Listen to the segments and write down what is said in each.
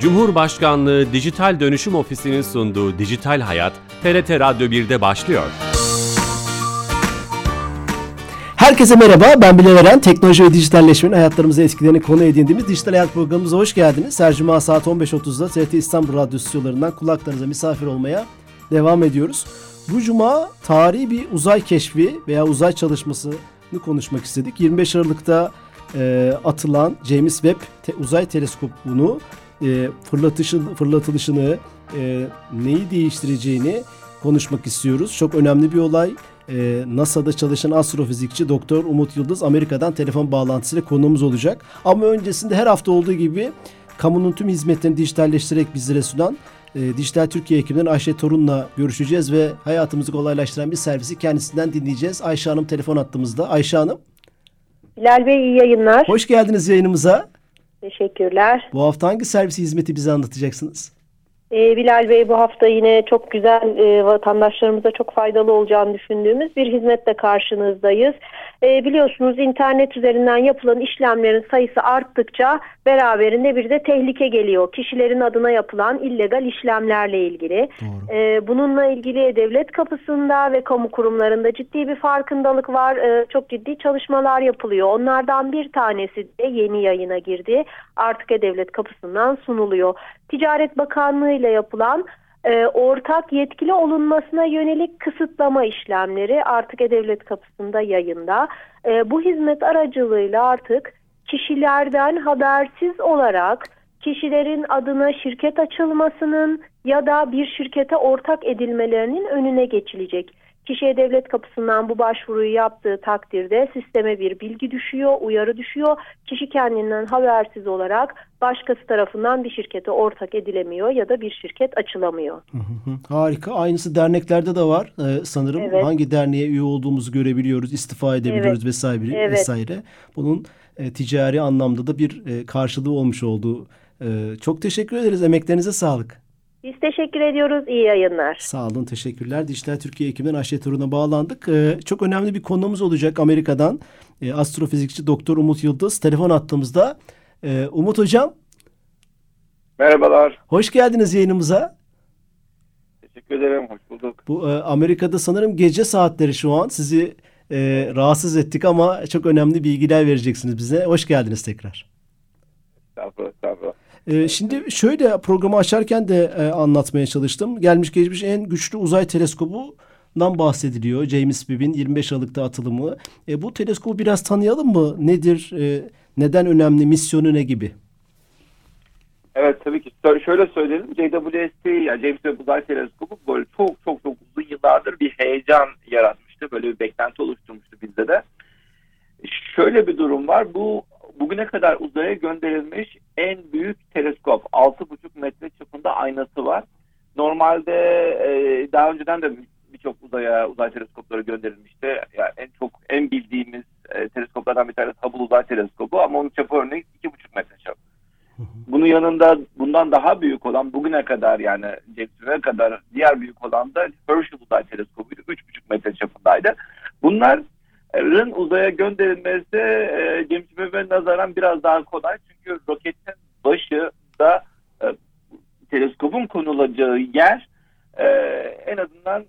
Cumhurbaşkanlığı Dijital Dönüşüm Ofisi'nin sunduğu Dijital Hayat, TRT Radyo 1'de başlıyor. Herkese merhaba, ben Bilal Eren. Teknoloji ve dijitalleşmenin hayatlarımıza etkilerini konu edindiğimiz Dijital Hayat programımıza hoş geldiniz. Her cuma saat 15.30'da TRT İstanbul Radyo stüdyolarından kulaklarınıza misafir olmaya devam ediyoruz. Bu cuma tarihi bir uzay keşfi veya uzay çalışmasını konuşmak istedik. 25 Aralık'ta e, atılan James Webb te, uzay teleskopunu e, fırlatışın, fırlatılışını e, neyi değiştireceğini konuşmak istiyoruz. Çok önemli bir olay. Ee, NASA'da çalışan astrofizikçi Doktor Umut Yıldız Amerika'dan telefon bağlantısıyla konuğumuz olacak. Ama öncesinde her hafta olduğu gibi kamunun tüm hizmetlerini dijitalleştirerek bizlere sunan e, Dijital Türkiye ekibinden Ayşe Torun'la görüşeceğiz ve hayatımızı kolaylaştıran bir servisi kendisinden dinleyeceğiz. Ayşe Hanım telefon attığımızda. Ayşe Hanım. Bilal Bey iyi yayınlar. Hoş geldiniz yayınımıza. Teşekkürler. Bu hafta hangi servisi hizmeti bize anlatacaksınız? Ee, Bilal Bey bu hafta yine çok güzel e, vatandaşlarımıza çok faydalı olacağını düşündüğümüz bir hizmetle karşınızdayız. E, biliyorsunuz internet üzerinden yapılan işlemlerin sayısı arttıkça beraberinde bir de tehlike geliyor. Kişilerin adına yapılan illegal işlemlerle ilgili. E, bununla ilgili devlet kapısında ve kamu kurumlarında ciddi bir farkındalık var. E, çok ciddi çalışmalar yapılıyor. Onlardan bir tanesi de yeni yayına girdi. Artık E-Devlet kapısından sunuluyor. Ticaret Bakanlığı ile yapılan e, ortak yetkili olunmasına yönelik kısıtlama işlemleri artık E-Devlet kapısında yayında. E, bu hizmet aracılığıyla artık kişilerden habersiz olarak kişilerin adına şirket açılmasının ya da bir şirkete ortak edilmelerinin önüne geçilecek. Kişiye devlet kapısından bu başvuruyu yaptığı takdirde sisteme bir bilgi düşüyor, uyarı düşüyor. Kişi kendinden habersiz olarak başkası tarafından bir şirkete ortak edilemiyor ya da bir şirket açılamıyor. Harika. Aynısı derneklerde de var ee, sanırım. Evet. Hangi derneğe üye olduğumuzu görebiliyoruz, istifa edebiliyoruz evet. vesaire evet. vesaire. Bunun e, ticari anlamda da bir e, karşılığı olmuş olduğu. E, çok teşekkür ederiz. Emeklerinize sağlık. Biz teşekkür ediyoruz. İyi yayınlar. Sağ olun. Teşekkürler. Dijital Türkiye ekibinden Ayşe Turun'a bağlandık. Ee, çok önemli bir konuğumuz olacak Amerika'dan. Ee, astrofizikçi Doktor Umut Yıldız. Telefon attığımızda. Ee, Umut Hocam. Merhabalar. Hoş geldiniz yayınımıza. Teşekkür ederim. Hoş bulduk. Bu e, Amerika'da sanırım gece saatleri şu an. Sizi e, rahatsız ettik ama çok önemli bilgiler vereceksiniz bize. Hoş geldiniz tekrar. Ee, şimdi şöyle programı açarken de e, anlatmaya çalıştım. Gelmiş geçmiş en güçlü uzay teleskobu'ndan bahsediliyor. James Webb'in 25 Aralık'ta atılımı. E, bu teleskobu biraz tanıyalım mı? Nedir? E, neden önemli? Misyonu ne gibi? Evet tabii ki. Şöyle söyleyelim. JWST yani James Webb Uzay Teleskobu böyle çok çok çok uzun yıllardır bir heyecan yaratmıştı. Böyle bir beklenti oluşturmuştu bizde de. Şöyle bir durum var. Bu bugüne kadar uzaya gönderilmiş en büyük teleskop. 6,5 metre çapında aynası var. Normalde e, daha önceden de birçok uzaya uzay teleskopları gönderilmişti. Yani en çok en bildiğimiz e, teleskoplardan bir tanesi Hubble Uzay Teleskobu ama onun çapı örneğin 2,5 metre çap. Bunun yanında bundan daha büyük olan bugüne kadar yani James kadar diğer büyük olan da Herschel Uzay Teleskobu'ydu. 3,5 metre çapındaydı. Bunlar R'ın uzaya gönderilmesi e, James Webb'e nazaran biraz daha kolay. Çünkü roketin başı da e, teleskopun konulacağı yer e, en azından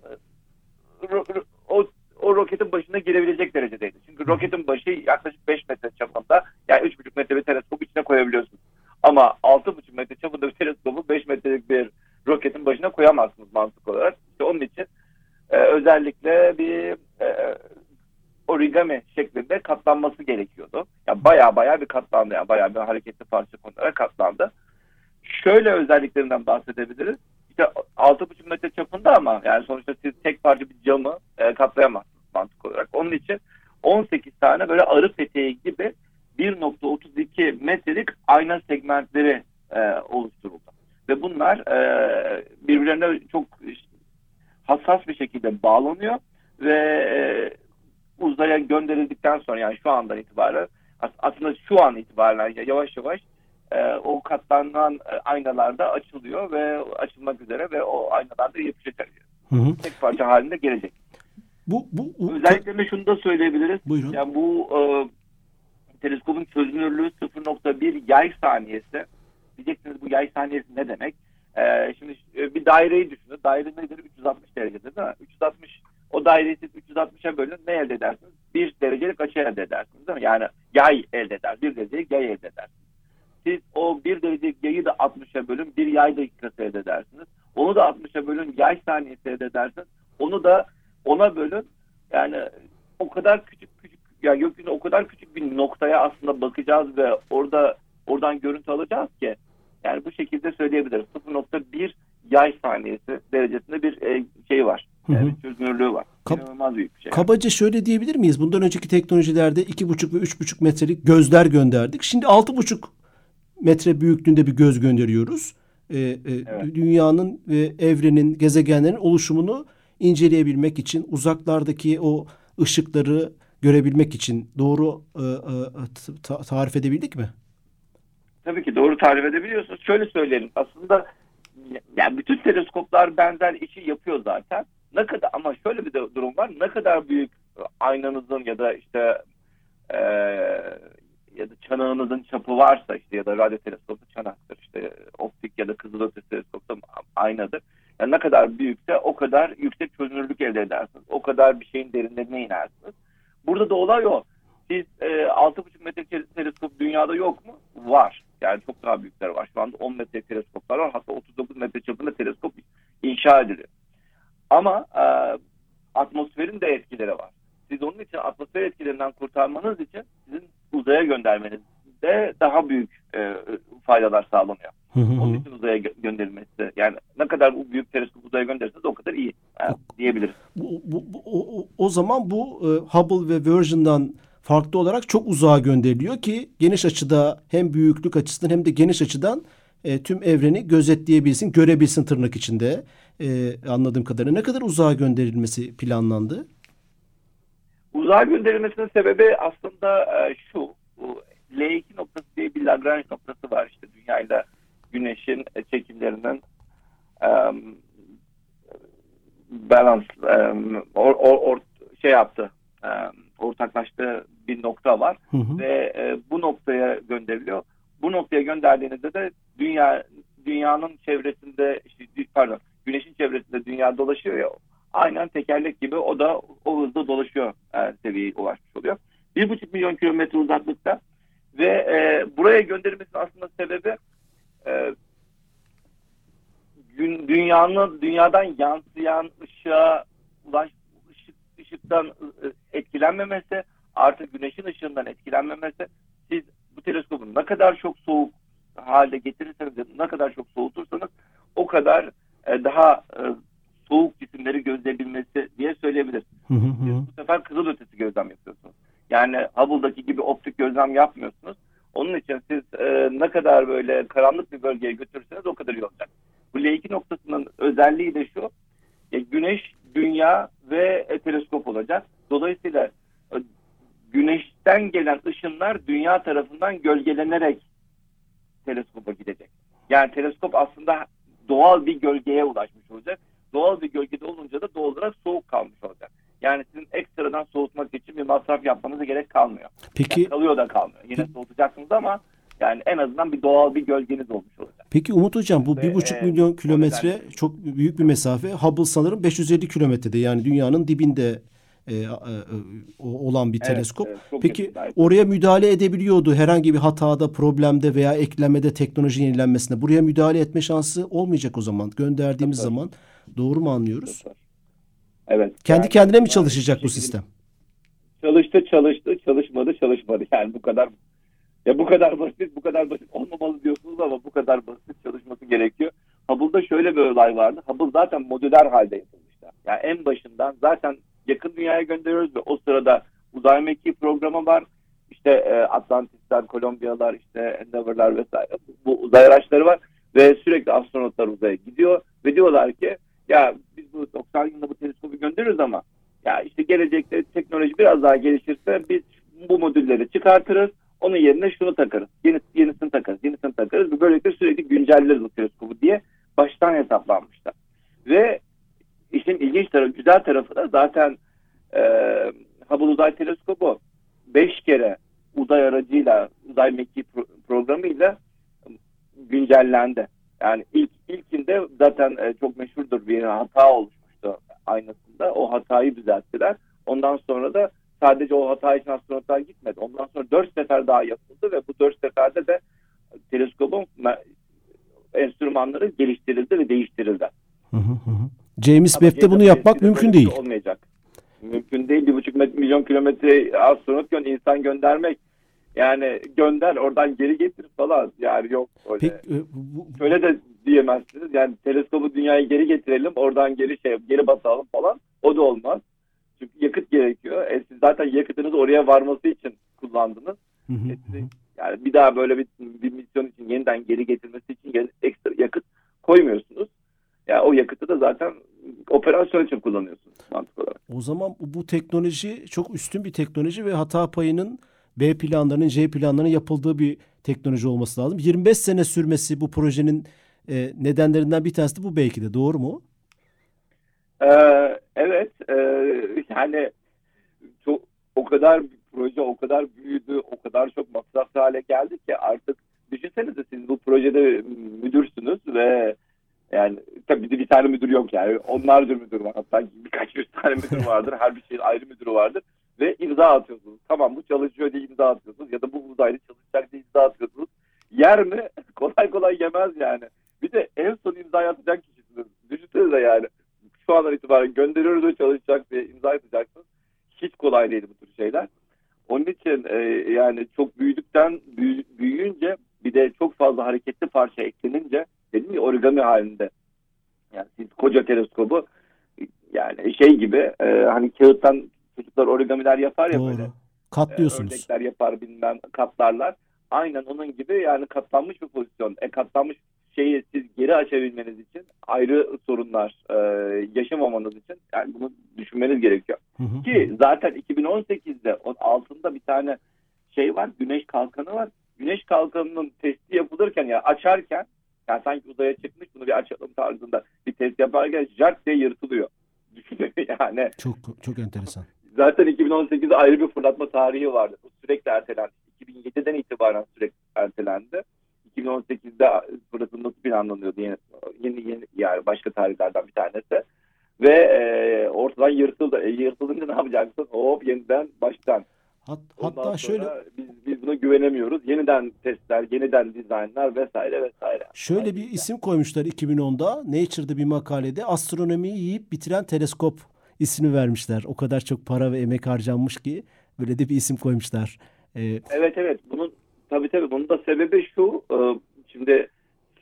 ro, ro, o, o roketin başına girebilecek derecedeydi. Çünkü roketin başı yaklaşık 5 metre çapında yani 3,5 metre bir teleskop içine koyabiliyorsunuz. Ama 6,5 metre çapında bir teleskobu 5 metrelik bir roketin başına koyamazsınız mantık olarak. İşte onun için e, özellikle bir e, origami şeklinde katlanması gerekiyordu. Yani baya baya bir katlandı. Yani baya bir hareketli parça konulara katlandı. Şöyle özelliklerinden bahsedebiliriz. İşte 6,5 metre çapında ama yani sonuçta siz tek parça bir camı e, katlayamazsınız mantık olarak. Onun için 18 tane böyle arı peteği gibi 1.32 metrelik ayna segmentleri e, oluşturuldu. Ve bunlar e, birbirlerine çok hassas bir şekilde bağlanıyor ve e, uzaya gönderildikten sonra yani şu andan itibaren aslında şu an itibaren yavaş yavaş e, o katlanan e, aynalar da açılıyor ve açılmak üzere ve o aynalar da yapışacak. Hı hı. Tek parça halinde gelecek. Bu, bu, bu Özellikle de şunu da söyleyebiliriz. Buyurun. Yani bu e, teleskopun çözünürlüğü 0.1 yay saniyesi Diyeceksiniz bu yay saniyesi ne demek? Ee, şimdi e, bir daireyi düşünün. Daire nedir? 360 derecedir değil mi? 360 o daireyi siz 360'a bölün ne elde edersiniz? Bir derecelik açı elde edersiniz değil mi? Yani yay elde eder. Bir derecelik yay elde edersiniz. Siz o bir derecelik yayı da 60'a bölün bir yay dakikası elde edersiniz. Onu da 60'a bölün yay saniyesi elde edersiniz. Onu da ona bölün. Yani o kadar küçük küçük ya gökyüzünde o kadar küçük bir noktaya aslında bakacağız ve orada oradan görüntü alacağız ki yani bu şekilde söyleyebiliriz. 0.1 yay saniyesi derecesinde bir e, şey var. Yani çözünürlüğü var. Kab- İnanılmaz büyük bir şey. Kabaca şöyle diyebilir miyiz? Bundan önceki teknolojilerde 2,5 ve 3,5 metrelik gözler gönderdik. Şimdi 6,5 metre büyüklüğünde bir göz gönderiyoruz. Ee, e, Evet. Dünyanın ve evrenin, gezegenlerin oluşumunu inceleyebilmek için, uzaklardaki o ışıkları görebilmek için doğru e, e, ta- tarif edebildik mi? Tabii ki doğru tarif edebiliyorsunuz. Şöyle söyleyelim. Aslında yani bütün teleskoplar benzer işi yapıyor zaten. Ne kadar ama şöyle bir de durum var. Ne kadar büyük aynanızın ya da işte e, ya da çanağınızın çapı varsa işte ya da radyo teleskopu çanaktır işte optik ya da kızılötesi teleskopu aynadır. Yani ne kadar büyükse o kadar yüksek çözünürlük elde edersiniz. O kadar bir şeyin derinlerine inersiniz. Burada da olay o. Siz e, 6,5 metre te- teleskop dünyada yok mu? Var. Yani çok daha büyükler var. Şu anda 10 metre teleskoplar var. Hatta 39 metre çapında teleskop inşa ediliyor. Ama e, atmosferin de etkileri var. Siz onun için atmosfer etkilerinden kurtarmanız için sizin uzaya göndermeniz de daha büyük e, faydalar sağlanıyor. Onun için uzaya gö- gönderilmesi. Yani ne kadar bu büyük teleskop uzaya gönderirseniz o kadar iyi yani diyebiliriz. Bu, bu, bu- o, o- o zaman bu e, Hubble ve Virgin'dan farklı olarak çok uzağa gönderiliyor ki geniş açıda hem büyüklük açısından hem de geniş açıdan e, tüm evreni gözetleyebilsin, görebilsin tırnak içinde e, anladığım kadarıyla. Ne kadar uzağa gönderilmesi planlandı? Uzay gönderilmesinin sebebi aslında e, şu. Bu L2 noktası diye bir Lagrange noktası var işte dünyayla güneşin e, çekimlerinin em, balance em, or, or, or- şey yaptı em, ortaklaştığı bir nokta var Hı hı. ve e, bu noktaya gönderiliyor. Bu noktaya gönderdiğinizde de dünya dünyanın çevresinde işte, pardon güneşin çevresinde dünya dolaşıyor ya aynen tekerlek gibi o da o hızda dolaşıyor e, seviyeye ulaşmış oluyor. Bir buçuk milyon kilometre uzaklıkta ve e, buraya gönderilmesinin aslında sebebi e, gün, dünyanın dünyadan yansıyan ışığa ulaş ışık, ışıktan e, etkilenmemesi artık güneşin ışığından etkilenmemesi siz bu teleskobu ne kadar çok soğuk halde getirirseniz ne kadar çok soğutursanız o kadar daha e, soğuk cisimleri gözleyebilmesi diye söyleyebiliriz. Hı hı Siz bu sefer kızılötesi gözlem yapıyorsunuz. Yani Hubble'daki gibi optik gözlem yapmıyorsunuz. Onun için siz e, ne kadar böyle karanlık bir bölgeye götürürseniz o kadar iyi olacak. Bu L2 noktasının özelliği de şu. e, güneş, dünya ve e, teleskop olacak. Dolayısıyla e, güneşten gelen ışınlar dünya tarafından gölgelenerek teleskopa gidecek. Yani teleskop aslında doğal bir gölgeye ulaşmış olacak. Doğal bir gölgede olunca da doğal olarak soğuk kalmış olacak. Yani sizin ekstradan soğutmak için bir masraf yapmanıza gerek kalmıyor. Peki Yani kalıyor da kalmıyor. Yine soğutacaksınız ama yani en azından bir doğal bir gölgeniz olmuş olacak. Peki Umut Hocam bu bir buçuk milyon kilometre çok büyük bir mesafe. Hubble sanırım 550 kilometrede yani dünyanın dibinde e, e, olan bir Evet, teleskop. evet, Peki yakındaydı. oraya müdahale edebiliyordu herhangi bir hatada, problemde veya eklemede teknoloji yenilenmesinde. Buraya müdahale etme şansı olmayacak o zaman. Gönderdiğimiz Tabii. zaman doğru mu anlıyoruz? Evet. Kendi Yani kendine mi yani çalışacak bir bu sistem? Çalıştı çalıştı çalışmadı çalışmadı. Yani bu kadar ya bu kadar basit bu kadar basit olmamalı diyorsunuz ama bu kadar basit çalışması gerekiyor. Hubble'da şöyle bir olay vardı. Hubble zaten modüler halde yapılmıştı. Yani en başından zaten yakın dünyaya gönderiyoruz ve o sırada uzay mekiği programı var. İşte e, Atlantis'ler, Kolombiyalar, işte Endeavor'lar vesaire bu uzay araçları var ve sürekli astronotlar uzaya gidiyor ve diyorlar ki ya biz bu 90 yılında bu teleskobu gönderiyoruz ama ya işte gelecekte teknoloji biraz daha gelişirse biz bu modülleri çıkartırız. Onun yerine şunu takarız. Yeni, yenisini takarız. Yenisini takarız. Böylelikle sürekli güncelleriz bu teleskobu diye baştan hesaplanmışlar. Ve işin ilginç tarafı, güzel tarafı da zaten e, Hubble Uzay Teleskobu 5 kere uzay aracıyla, uzay mekiği pro- programıyla güncellendi. Yani ilk ilkinde zaten e, çok meşhurdur bir hata oluşmuştu aynasında. O hatayı düzelttiler. Ondan sonra da sadece o hata için astronotlar gitmedi. Ondan sonra dört sefer daha yapıldı ve bu dört seferde de teleskobun enstrümanları geliştirildi ve değiştirildi. Hı hı hı. James Webb'de bunu yapmak mümkün değil. Olmayacak. Mümkün değil. Bir buçuk milyon kilometre astronot gö insan göndermek. Yani gönder oradan geri getir falan. Yani yok öyle. Peki, e, bu... Şöyle de diyemezsiniz. Yani teleskobu dünyaya geri getirelim oradan geri şey geri basalım falan. O da olmaz. Çünkü yakıt gerekiyor. E, siz zaten yakıtınızı oraya varması için kullandınız. Hı hı. E, yani bir daha böyle bir, bir misyon için yeniden geri getirmesi için ekstra yakıt koymuyorsunuz. Yani o yakıtı da zaten operasyon için kullanıyorsunuz mantık olarak. O zaman bu teknoloji çok üstün bir teknoloji ve hata payının B planlarının, C planlarının yapıldığı bir teknoloji olması lazım. 25 sene sürmesi bu projenin e, nedenlerinden bir tanesi de bu belki de. Doğru mu? Ee, evet. E, yani çok o kadar proje o kadar büyüdü, o kadar çok masraflı hale geldi ki artık düşünsenize siz bu projede müdürsünüz ve yani tabii bir, tane müdür yok yani. Onlarca müdür var. Hatta birkaç yüz tane müdür vardır. Her bir şeyin ayrı müdürü vardır. Ve imza atıyorsunuz. Tamam bu çalışıyor diye imza atıyorsunuz. Ya da bu uzaylı çalışacak diye imza atıyorsunuz. Yer mi? kolay kolay yemez yani. Bir de en son imza atacak kişisiniz. Düşünsenize yani. Şu andan itibaren gönderiyoruz ve çalışacak diye imza atacaksınız. Hiç kolay değil bu tür şeyler. Onun için e, yani çok büyüdükten büyü, büyüyünce bir de çok fazla hareketli parça eklenince dedim ya origami halinde. Yani siz koca teleskobu yani şey gibi e, hani kağıttan çocuklar origamiler yapar ya Doğru. böyle. Katlıyorsunuz. E, ördekler yapar bilmem katlarlar. Aynen onun gibi yani katlanmış bir pozisyon. E katlanmış şeyi siz geri açabilmeniz için ayrı sorunlar e, yaşamamanız için yani bunu düşünmeniz gerekiyor. Hı hı. Ki zaten 2018'de onun altında bir tane şey var güneş kalkanı var. Güneş kalkanının testi yapılırken ya açarken yani sanki uzaya çıkmış bunu bir açalım tarzında bir test yaparken jart diye yırtılıyor. Düşünün yani. Çok çok enteresan. Zaten 2018'de ayrı bir fırlatma tarihi vardı. Bu sürekli ertelendi. 2007'den itibaren sürekli ertelendi. 2018'de fırlatılması planlanıyordu yeni, yeni, yeni yani başka tarihlerden bir tanesi. Ve e, ortadan yırtıldı. E, yırtılınca ne yapacaksın? Hop yeniden baştan. Hat, hatta şöyle biz, biz buna güvenemiyoruz. Yeniden testler, yeniden dizaynlar vesaire vesaire. Şöyle bir isim koymuşlar 2010'da Nature'da bir makalede astronomiyi yiyip bitiren teleskop ismini vermişler. O kadar çok para ve emek harcanmış ki böyle de bir isim koymuşlar. Ee, evet evet. Bunun tabii tabii bunun da sebebi şu. E, şimdi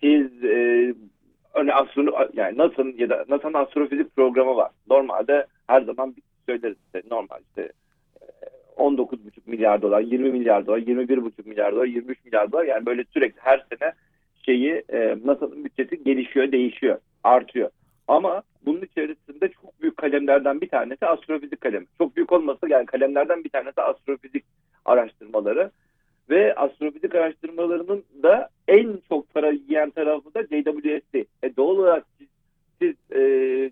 siz e, örneğin astro, yani NASA'nın ya da NASA'nın astrofizik programı var. Normalde her zaman söyleriz işte normal işte 19,5 milyar dolar, 20 milyar dolar, 21,5 milyar dolar, 23 milyar dolar yani böyle sürekli her sene şeyi e, NASA'nın bütçesi gelişiyor, değişiyor, artıyor. Ama bunun içerisinde çok büyük kalemlerden bir tanesi astrofizik kalemi. Çok büyük olmasa yani kalemlerden bir tanesi astrofizik araştırmaları. Ve astrofizik araştırmalarının da en çok para yiyen tarafı da JWST. E doğal olarak siz, siz e,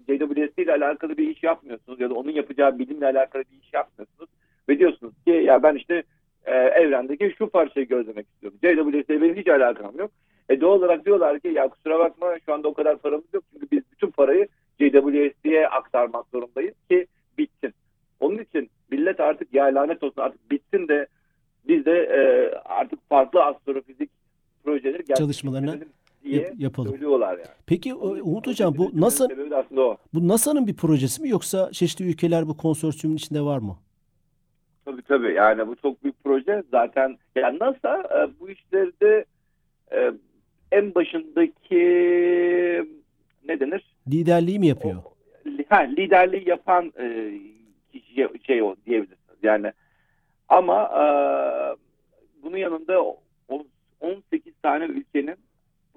JWST ile alakalı bir iş yapmıyorsunuz ya da onun yapacağı bilimle alakalı bir iş yapmıyorsunuz. Ve diyorsunuz ki ya ben işte e, evrendeki şu parçayı gözlemek istiyorum. JWST benim hiç alakam yok. E doğal olarak diyorlar ki ya kusura bakma şu anda o kadar paramız yok. Çünkü biz bütün parayı JWST'ye aktarmak zorundayız ki bitsin. Onun için millet artık ya lanet olsun artık bitsin de biz de e, artık farklı astrofizik projeleri çalışmalarına diye yapalım. söylüyorlar yani. Peki Umut Hocam bu NASA bu NASA'nın bir projesi mi yoksa çeşitli ülkeler bu konsorsiyumun içinde var mı? Tabii tabii yani bu çok büyük proje. Zaten yani NASA e, bu işlerde e, en başındaki ne denir? Liderliği mi yapıyor? O, ha, liderliği yapan e, kişi şey o diyebilirsiniz. Yani ama e, bunun yanında 18 tane ülkenin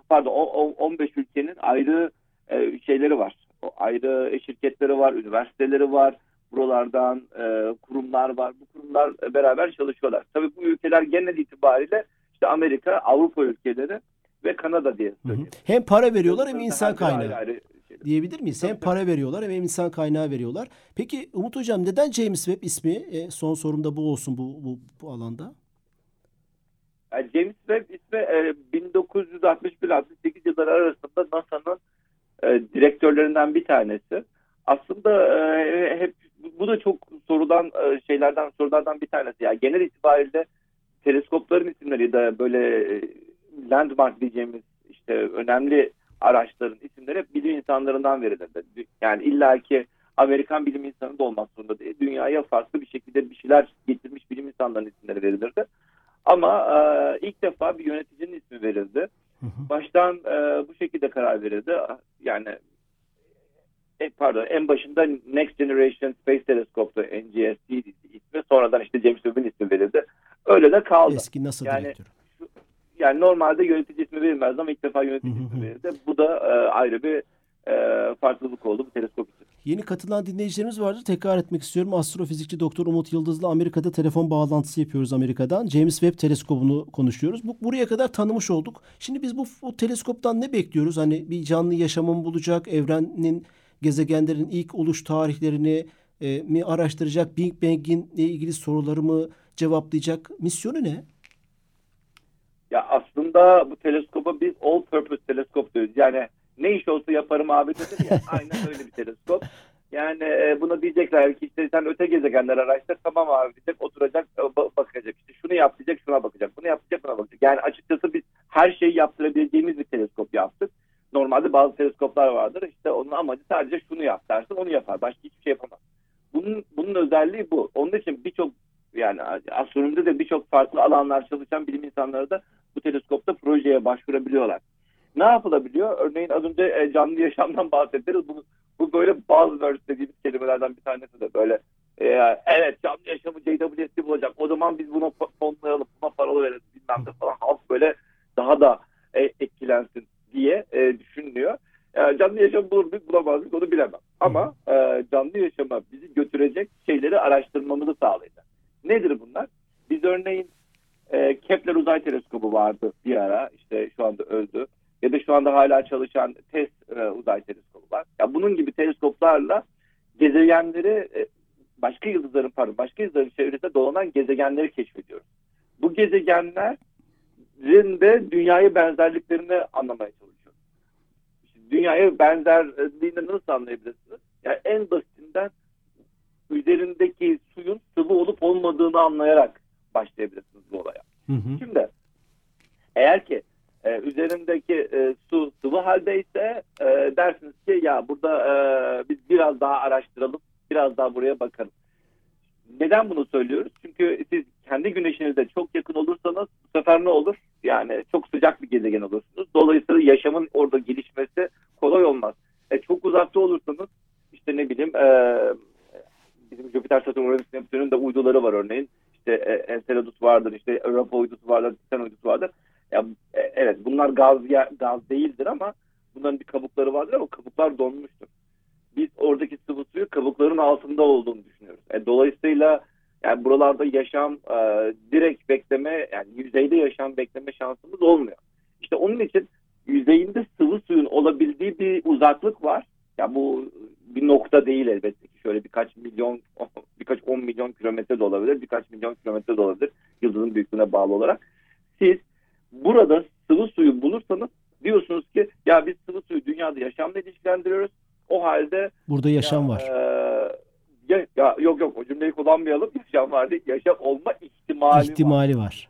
pardon 15 ülkenin ayrı e, şeyleri var. O ayrı şirketleri var, üniversiteleri var buralardan e, kurumlar var. Bu kurumlar beraber çalışıyorlar. Tabii bu ülkeler genel itibariyle işte Amerika, Avrupa ülkeleri ve Kanada diye söyleyeyim. Hem para veriyorlar hem insan kaynağı. Ayrı diyebilir miyiz? Hem para veriyorlar hem insan kaynağı veriyorlar. Peki Umut Hocam neden James Webb ismi? E, son sorumda bu olsun bu, bu, bu alanda. Yani James Webb ismi e, 1961-68 yılları arasında NASA'nın e, direktörlerinden bir tanesi. Aslında e, hep bu da çok sorulan e, şeylerden sorulardan bir tanesi. Yani genel itibariyle teleskopların isimleri de böyle e, landmark diyeceğimiz işte önemli araçların isimleri hep bilim insanlarından verilirdi. Yani illaki Amerikan bilim insanı da olmak zorunda değil. Dünyaya farklı bir şekilde bir şeyler getirmiş bilim insanlarının isimleri verilirdi. Ama e, ilk defa bir yöneticinin ismi verildi. Baştan e, bu şekilde karar verildi. Yani pardon en başında Next Generation Space Telescope'tu NGST ismi. Sonradan işte James Webb'in ismi verildi. Öyle de kaldı. Eski NASA yani, direktörü. Yani normalde yönetici ismi verilmez ama ilk defa yönetici ismi verildi. Bu da e, ayrı bir e, farklılık oldu bu teleskop için. Yeni katılan dinleyicilerimiz vardır. Tekrar etmek istiyorum. Astrofizikçi Doktor Umut Yıldız'la Amerika'da telefon bağlantısı yapıyoruz Amerika'dan. James Webb teleskobunu konuşuyoruz. Bu buraya kadar tanımış olduk. Şimdi biz bu, bu teleskoptan ne bekliyoruz? Hani bir canlı yaşamın bulacak, evrenin gezegenlerin ilk oluş tarihlerini e, mi araştıracak, Big Bang'in ilgili soruları mı cevaplayacak? Misyonu ne? Ya aslında bu teleskoba biz all purpose teleskop diyoruz. Yani ne iş olsa yaparım abi dedim ya. Aynen öyle bir teleskop. Yani e, buna diyecekler ki işte sen öte gezegenler araştır tamam abi diyecek oturacak bakacak işte şunu yap diyecek şuna bakacak bunu yapacak buna bakacak. Yani açıkçası biz her şeyi yaptırabileceğimiz bir teleskop yaptık. Normalde bazı teleskoplar vardır işte onun amacı sadece şunu yap dersin onu yapar başka hiçbir şey yapamaz. Bunun, bunun özelliği bu. Onun için birçok yani astronomide de birçok farklı alanlar çalışan bilim insanları da bu teleskopta projeye başvurabiliyorlar. Ne yapılabiliyor? Örneğin az önce e, canlı yaşamdan bahsederiz. Bu, bu böyle buzzword dediğimiz kelimelerden bir tanesi de böyle e, evet canlı yaşamı JWST bulacak. O zaman biz buna fonlayalım, buna paralı veririz bilmem ne falan. Halk böyle daha da e, etkilensin diye e, düşünülüyor. Yaşam bulur muyuz bulamaz mıyız onu bilemem. Ama e, canlı yaşama bizi götürecek şeyleri araştırmamızı sağlayacak. Nedir bunlar? Biz örneğin e, Kepler Uzay Teleskobu vardı bir ara işte şu anda öldü. Ya da şu anda hala çalışan TESS e, Uzay Teleskobu var. Ya bunun gibi teleskoplarla gezegenleri e, başka yıldızların pardon başka yıldızların çevresinde dolanan gezegenleri keşfediyoruz. Bu gezegenlerin de dünyaya benzerliklerini anlamaya dünyaya benzerliğini nasıl anlayabilirsiniz? Yani en basitinden üzerindeki suyun sıvı olup olmadığını anlayarak başlayabilirsiniz bu olaya. Hı hı. Şimdi eğer ki e, üzerindeki e, su sıvı haldeyse e, dersiniz ki ya burada e, biz biraz daha araştıralım, biraz daha buraya bakalım. Neden bunu söylüyoruz? Çünkü siz kendi güneşinize çok yakın olursanız bu sefer ne olur? Yani çok sıcak bir gezegen olursunuz. Dolayısıyla yaşamın orada gelişmesi kolay olmaz. E, çok uzakta olursanız işte ne bileyim e, bizim Jüpiter, Satürn, Uranüs, Neptün'ün de uyduları var örneğin. İşte e, Enceladus vardır, işte Europa uydusu vardır, Titan uydusu vardır. Ya, e, evet bunlar gaz gaz değildir ama bunların bir kabukları vardır ama kabuklar donmuştur. Biz oradaki sıvı suyu kabukların altında olduğunu düşünüyoruz. E, dolayısıyla yani buralarda yaşam e, direkt bekleme yani yüzeyde yaşam bekleme şansımız olmuyor. İşte onun için yüzeyinde sıvı suyun olabildiği bir uzaklık var. Ya bu bir nokta değil elbette ki. Şöyle birkaç milyon, birkaç on milyon kilometre de olabilir, birkaç milyon kilometre de olabilir. Yıldızın büyüklüğüne bağlı olarak. Siz burada sıvı suyu bulursanız diyorsunuz ki ya biz sıvı suyu dünyada yaşamla ilişkilendiriyoruz. O halde burada yaşam ya, var. E, ya, ya, yok yok o cümleyi kullanmayalım. Yaşam var değil. Yaşam olma ihtimali, ihtimali var. var.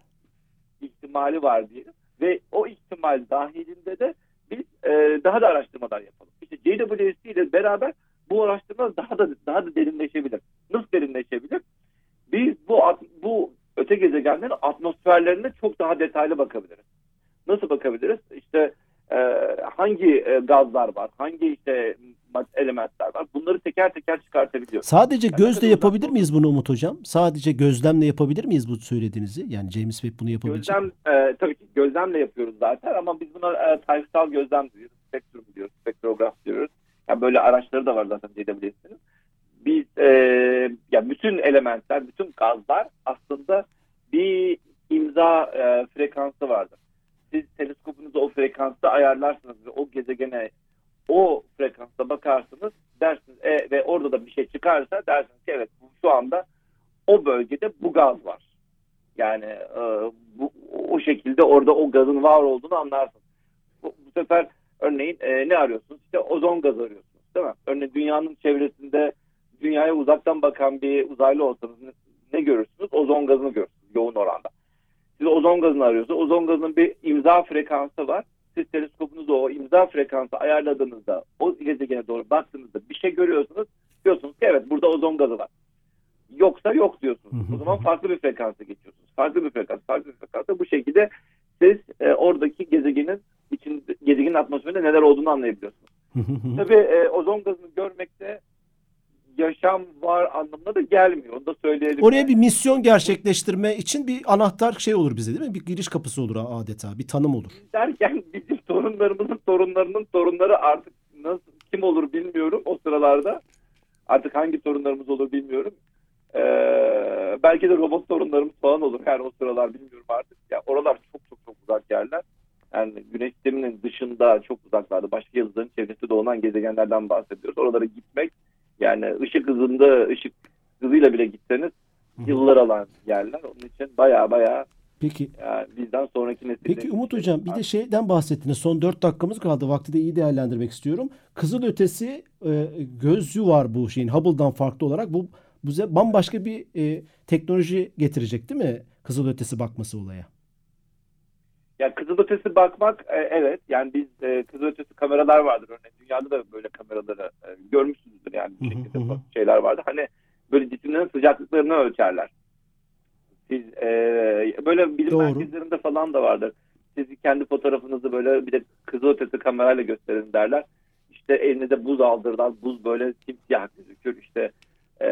İhtimali var diye. Ve o ihtimal dahilinde de biz e, daha da araştırmalar yapalım. İşte JWST ile beraber bu araştırma daha da daha da derinleşebilir. Nasıl derinleşebilir? Biz bu bu öte gezegenlerin atmosferlerine çok daha detaylı bakabiliriz. Nasıl bakabiliriz? İşte e, hangi e, gazlar var, hangi işte elementler var. Bunları teker teker çıkartabiliyoruz. Sadece yani gözle yapabilir uzak... miyiz bunu Umut Hocam? Sadece gözlemle yapabilir miyiz bu söylediğinizi? Yani James Webb bunu yapabilecek Gözlem, e, tabii ki gözlemle yapıyoruz zaten ama biz buna e, sayısal gözlem diyoruz. Spektrum diyoruz, spektrograf diyoruz. Yani böyle araçları da var zaten JWST'nin. Biz e, ya bütün elementler, bütün gazlar aslında bir imza e, frekansı vardır. Siz teleskopunuzu o frekansta ayarlarsınız ve o gezegene o frekansta bakarsınız dersiniz e, ve orada da bir şey çıkarsa dersiniz ki evet şu anda o bölgede bu gaz var. Yani e, bu o şekilde orada o gazın var olduğunu anlarsın. Bu, bu sefer örneğin e, ne arıyorsunuz? İşte ozon gazı arıyorsunuz değil mi? Örneğin dünyanın çevresinde dünyaya uzaktan bakan bir uzaylı olsanız ne, ne görürsünüz? Ozon gazını görürsünüz yoğun oranda. Siz ozon gazını arıyorsunuz. Ozon gazının bir imza frekansı var. Siz teleskopunuzu o imza frekansı ayarladığınızda o gezegene doğru baktığınızda bir şey görüyorsunuz. Diyorsunuz ki evet burada ozon gazı var. Yoksa yok diyorsunuz. O zaman farklı bir frekansa geçiyorsunuz. Farklı bir frekans, farklı bir frekansa bu şekilde siz e, oradaki gezegenin içinde, gezegenin atmosferinde neler olduğunu anlayabiliyorsunuz. Tabii e, ozon gazını görmekte yaşam var anlamına da gelmiyor. Onu da söyleyelim. Oraya bir misyon gerçekleştirme için bir anahtar şey olur bize değil mi? Bir giriş kapısı olur adeta. Bir tanım olur. Derken bizim torunlarımızın torunlarının torunları artık nasıl kim olur bilmiyorum o sıralarda. Artık hangi torunlarımız olur bilmiyorum. Ee, belki de robot torunlarımız falan olur. Yani o sıralar bilmiyorum artık. Ya oralar çok çok çok uzak yerler. Yani güneş sisteminin dışında çok uzaklarda başka yıldızların çevresinde dolanan gezegenlerden bahsediyoruz. Oralara gitmek yani ışık hızında ışık hızıyla bile gitseniz yıllar alan yerler. Onun için baya baya Peki yani bizden sonraki nesiller. Peki Umut Hocam bir de şeyden bahsettiniz. Son 4 dakikamız kaldı. Vakti de iyi değerlendirmek istiyorum. Kızıl ötesi e, gözcü var bu şeyin Hubble'dan farklı olarak. Bu bize bambaşka bir e, teknoloji getirecek değil mi? Kızıl ötesi bakması olaya. Ya kızılötesi bakmak e, evet yani biz e, kızılötesi kameralar vardır örneğin dünyada da böyle kameraları e, görmüşsünüzdür yani bu şekilde şeyler vardı. Hani böyle cisimlerin sıcaklıklarını ölçerler. Siz e, böyle bilim Doğru. merkezlerinde falan da vardır. Siz kendi fotoğrafınızı böyle bir de kızılötesi kamerayla gösterin derler. İşte elinizde buz aldırırlar. Buz böyle simsiyah gözükür. İşte e,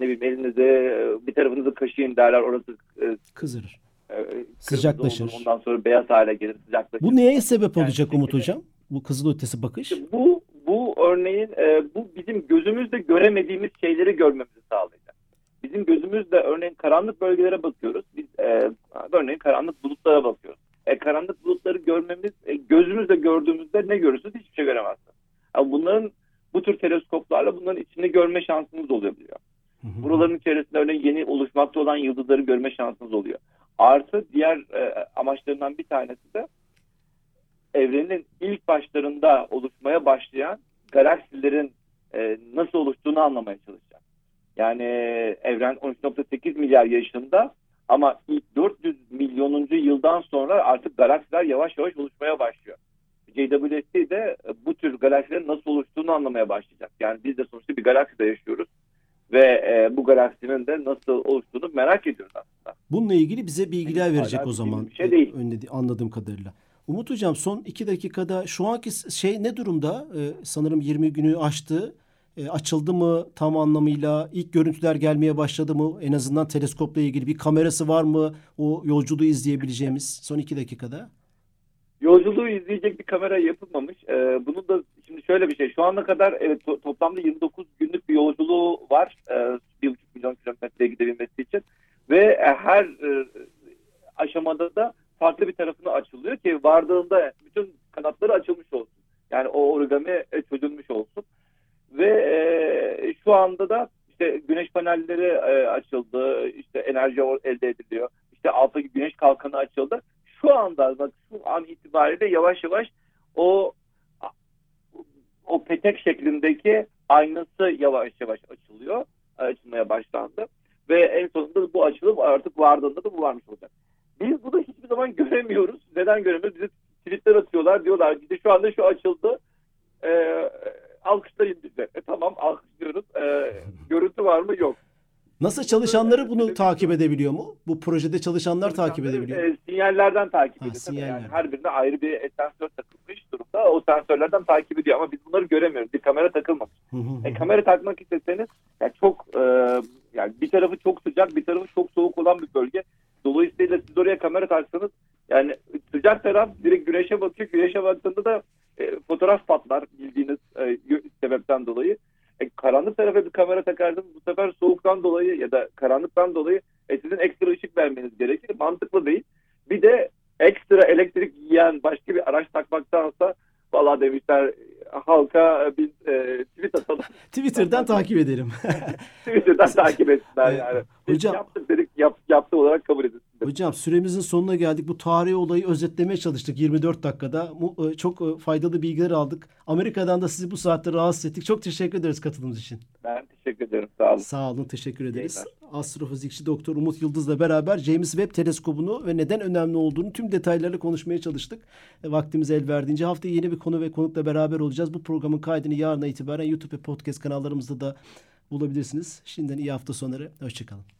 ne bileyim elinize bir tarafınızı kaşıyın derler. Orası e, Kızırır. E, kırmızı Sıcaklaşır. Ondan sonra beyaz hale gelir sıcaklaşır. Bu neye sebep Yani olacak Umut Hocam? Bu kızıl ötesi bakış. Bu bu örneğin e, bu bizim gözümüzle göremediğimiz şeyleri görmemizi sağlayacak. Bizim gözümüzle örneğin karanlık bölgelere bakıyoruz. Biz e, örneğin karanlık bulutlara bakıyoruz. E, karanlık bulutları görmemiz e, gözümüzle gördüğümüzde ne görürsünüz? Hiçbir şey göremezsiniz. Ama bunların bu tür teleskoplarla bunların içini görme şansınız olabiliyor. Buraların içerisinde örneğin yeni oluşmakta olan yıldızları görme şansınız oluyor. Artı diğer e, amaçlarından bir tanesi de evrenin ilk başlarında oluşmaya başlayan galaksilerin e, nasıl oluştuğunu anlamaya çalışacak. Yani evren 13.8 milyar yaşında ama ilk 400 milyonuncu yıldan sonra artık galaksiler yavaş yavaş oluşmaya başlıyor. JWST de bu tür galaksilerin nasıl oluştuğunu anlamaya başlayacak. Yani biz de sonuçta bir galakside yaşıyoruz ve e, bu galaksinin de nasıl oluştuğunu merak ediyoruz aslında. Bununla ilgili bize bilgiler Henüz verecek o zaman. bir şey değil. Önledi- anladığım kadarıyla. Umut Hocam son iki dakikada şu anki şey ne durumda? Ee, sanırım 20 günü aştı. Ee, açıldı mı tam anlamıyla? İlk görüntüler gelmeye başladı mı? En azından teleskopla ilgili bir kamerası var mı? O yolculuğu izleyebileceğimiz son iki dakikada. Yolculuğu izleyecek bir kamera yapılmamış. Ee, bunun da şimdi şöyle bir şey. Şu ana kadar evet, to- toplamda 29 günlük bir yolculuğu var. Ee, 1,5 milyon kilometreye gidebilmesi için. Ve e, her e, aşamada da farklı bir tarafına açılıyor ki vardığında bütün kanatları açılmış olsun. Yani o origami e, çözülmüş olsun. Ve e, şu anda da işte güneş panelleri e, açıldı. İşte enerji elde ediliyor. İşte alttaki güneş kalkanı açıldı şu anda bak şu an itibariyle yavaş yavaş o o petek şeklindeki aynası yavaş yavaş açılıyor. Açılmaya başlandı. Ve en sonunda bu açılıp artık vardığında da bu varmış olacak. Biz bunu hiçbir zaman göremiyoruz. Neden göremiyoruz? Bize tweetler atıyorlar. Diyorlar işte şu anda şu açıldı. Ee, alkışlayın bize. E, tamam alkışlıyoruz. Ee, görüntü var mı? Yok. Nasıl çalışanları bunu takip edebiliyor mu? Bu projede çalışanlar takip edebiliyor mu? E, sinyallerden takip Ha, ediyor. tabii. sinyaller. Yani her birine ayrı bir sensör takılmış durumda. O sensörlerden takip ediyor ama biz bunları göremiyoruz. Bir kamera takılmamış. E, kamera takmak isteseniz yani çok e, yani bir tarafı çok sıcak, bir tarafı çok soğuk olan bir bölge. Dolayısıyla siz oraya kamera taksanız yani sıcak taraf direkt güneşe bakıyor. Güneşe baktığında da e, fotoğraf patlar bildiğiniz e, sebepten dolayı. E, karanlık tarafa bir kamera takarsanız bu sefer soğuktan dolayı ya da karanlıktan dolayı e, sizin ekstra ışık vermeniz gerekir. Mantıklı değil. Bir de ekstra elektrik yiyen başka bir araç takmaktansa valla demişler halka bir e, tweet atalım. Twitter'dan takip edelim. Twitter'dan takip etsinler yani. Biz Hocam- yaptık dedik yap, yaptığı olarak kabul edilsin. Hocam süremizin sonuna geldik. Bu tarihi olayı özetlemeye çalıştık 24 dakikada. E, çok e, faydalı bilgiler aldık. Amerika'dan da sizi bu saatte rahatsız ettik. Çok teşekkür ederiz katılımınız için. Ben teşekkür ederim. Sağ olun. Sağ olun. Teşekkür ederiz. Yayınlar. Astrofizikçi Doktor Umut Yıldız'la beraber James Webb teleskobunu ve neden önemli olduğunu tüm detaylarla konuşmaya çalıştık. E, vaktimiz el verdiğince haftaya yeni bir konu ve konukla beraber olacağız. Bu programın kaydını yarına itibaren YouTube ve podcast kanallarımızda da bulabilirsiniz. Şimdiden iyi hafta sonları. Hoşçakalın.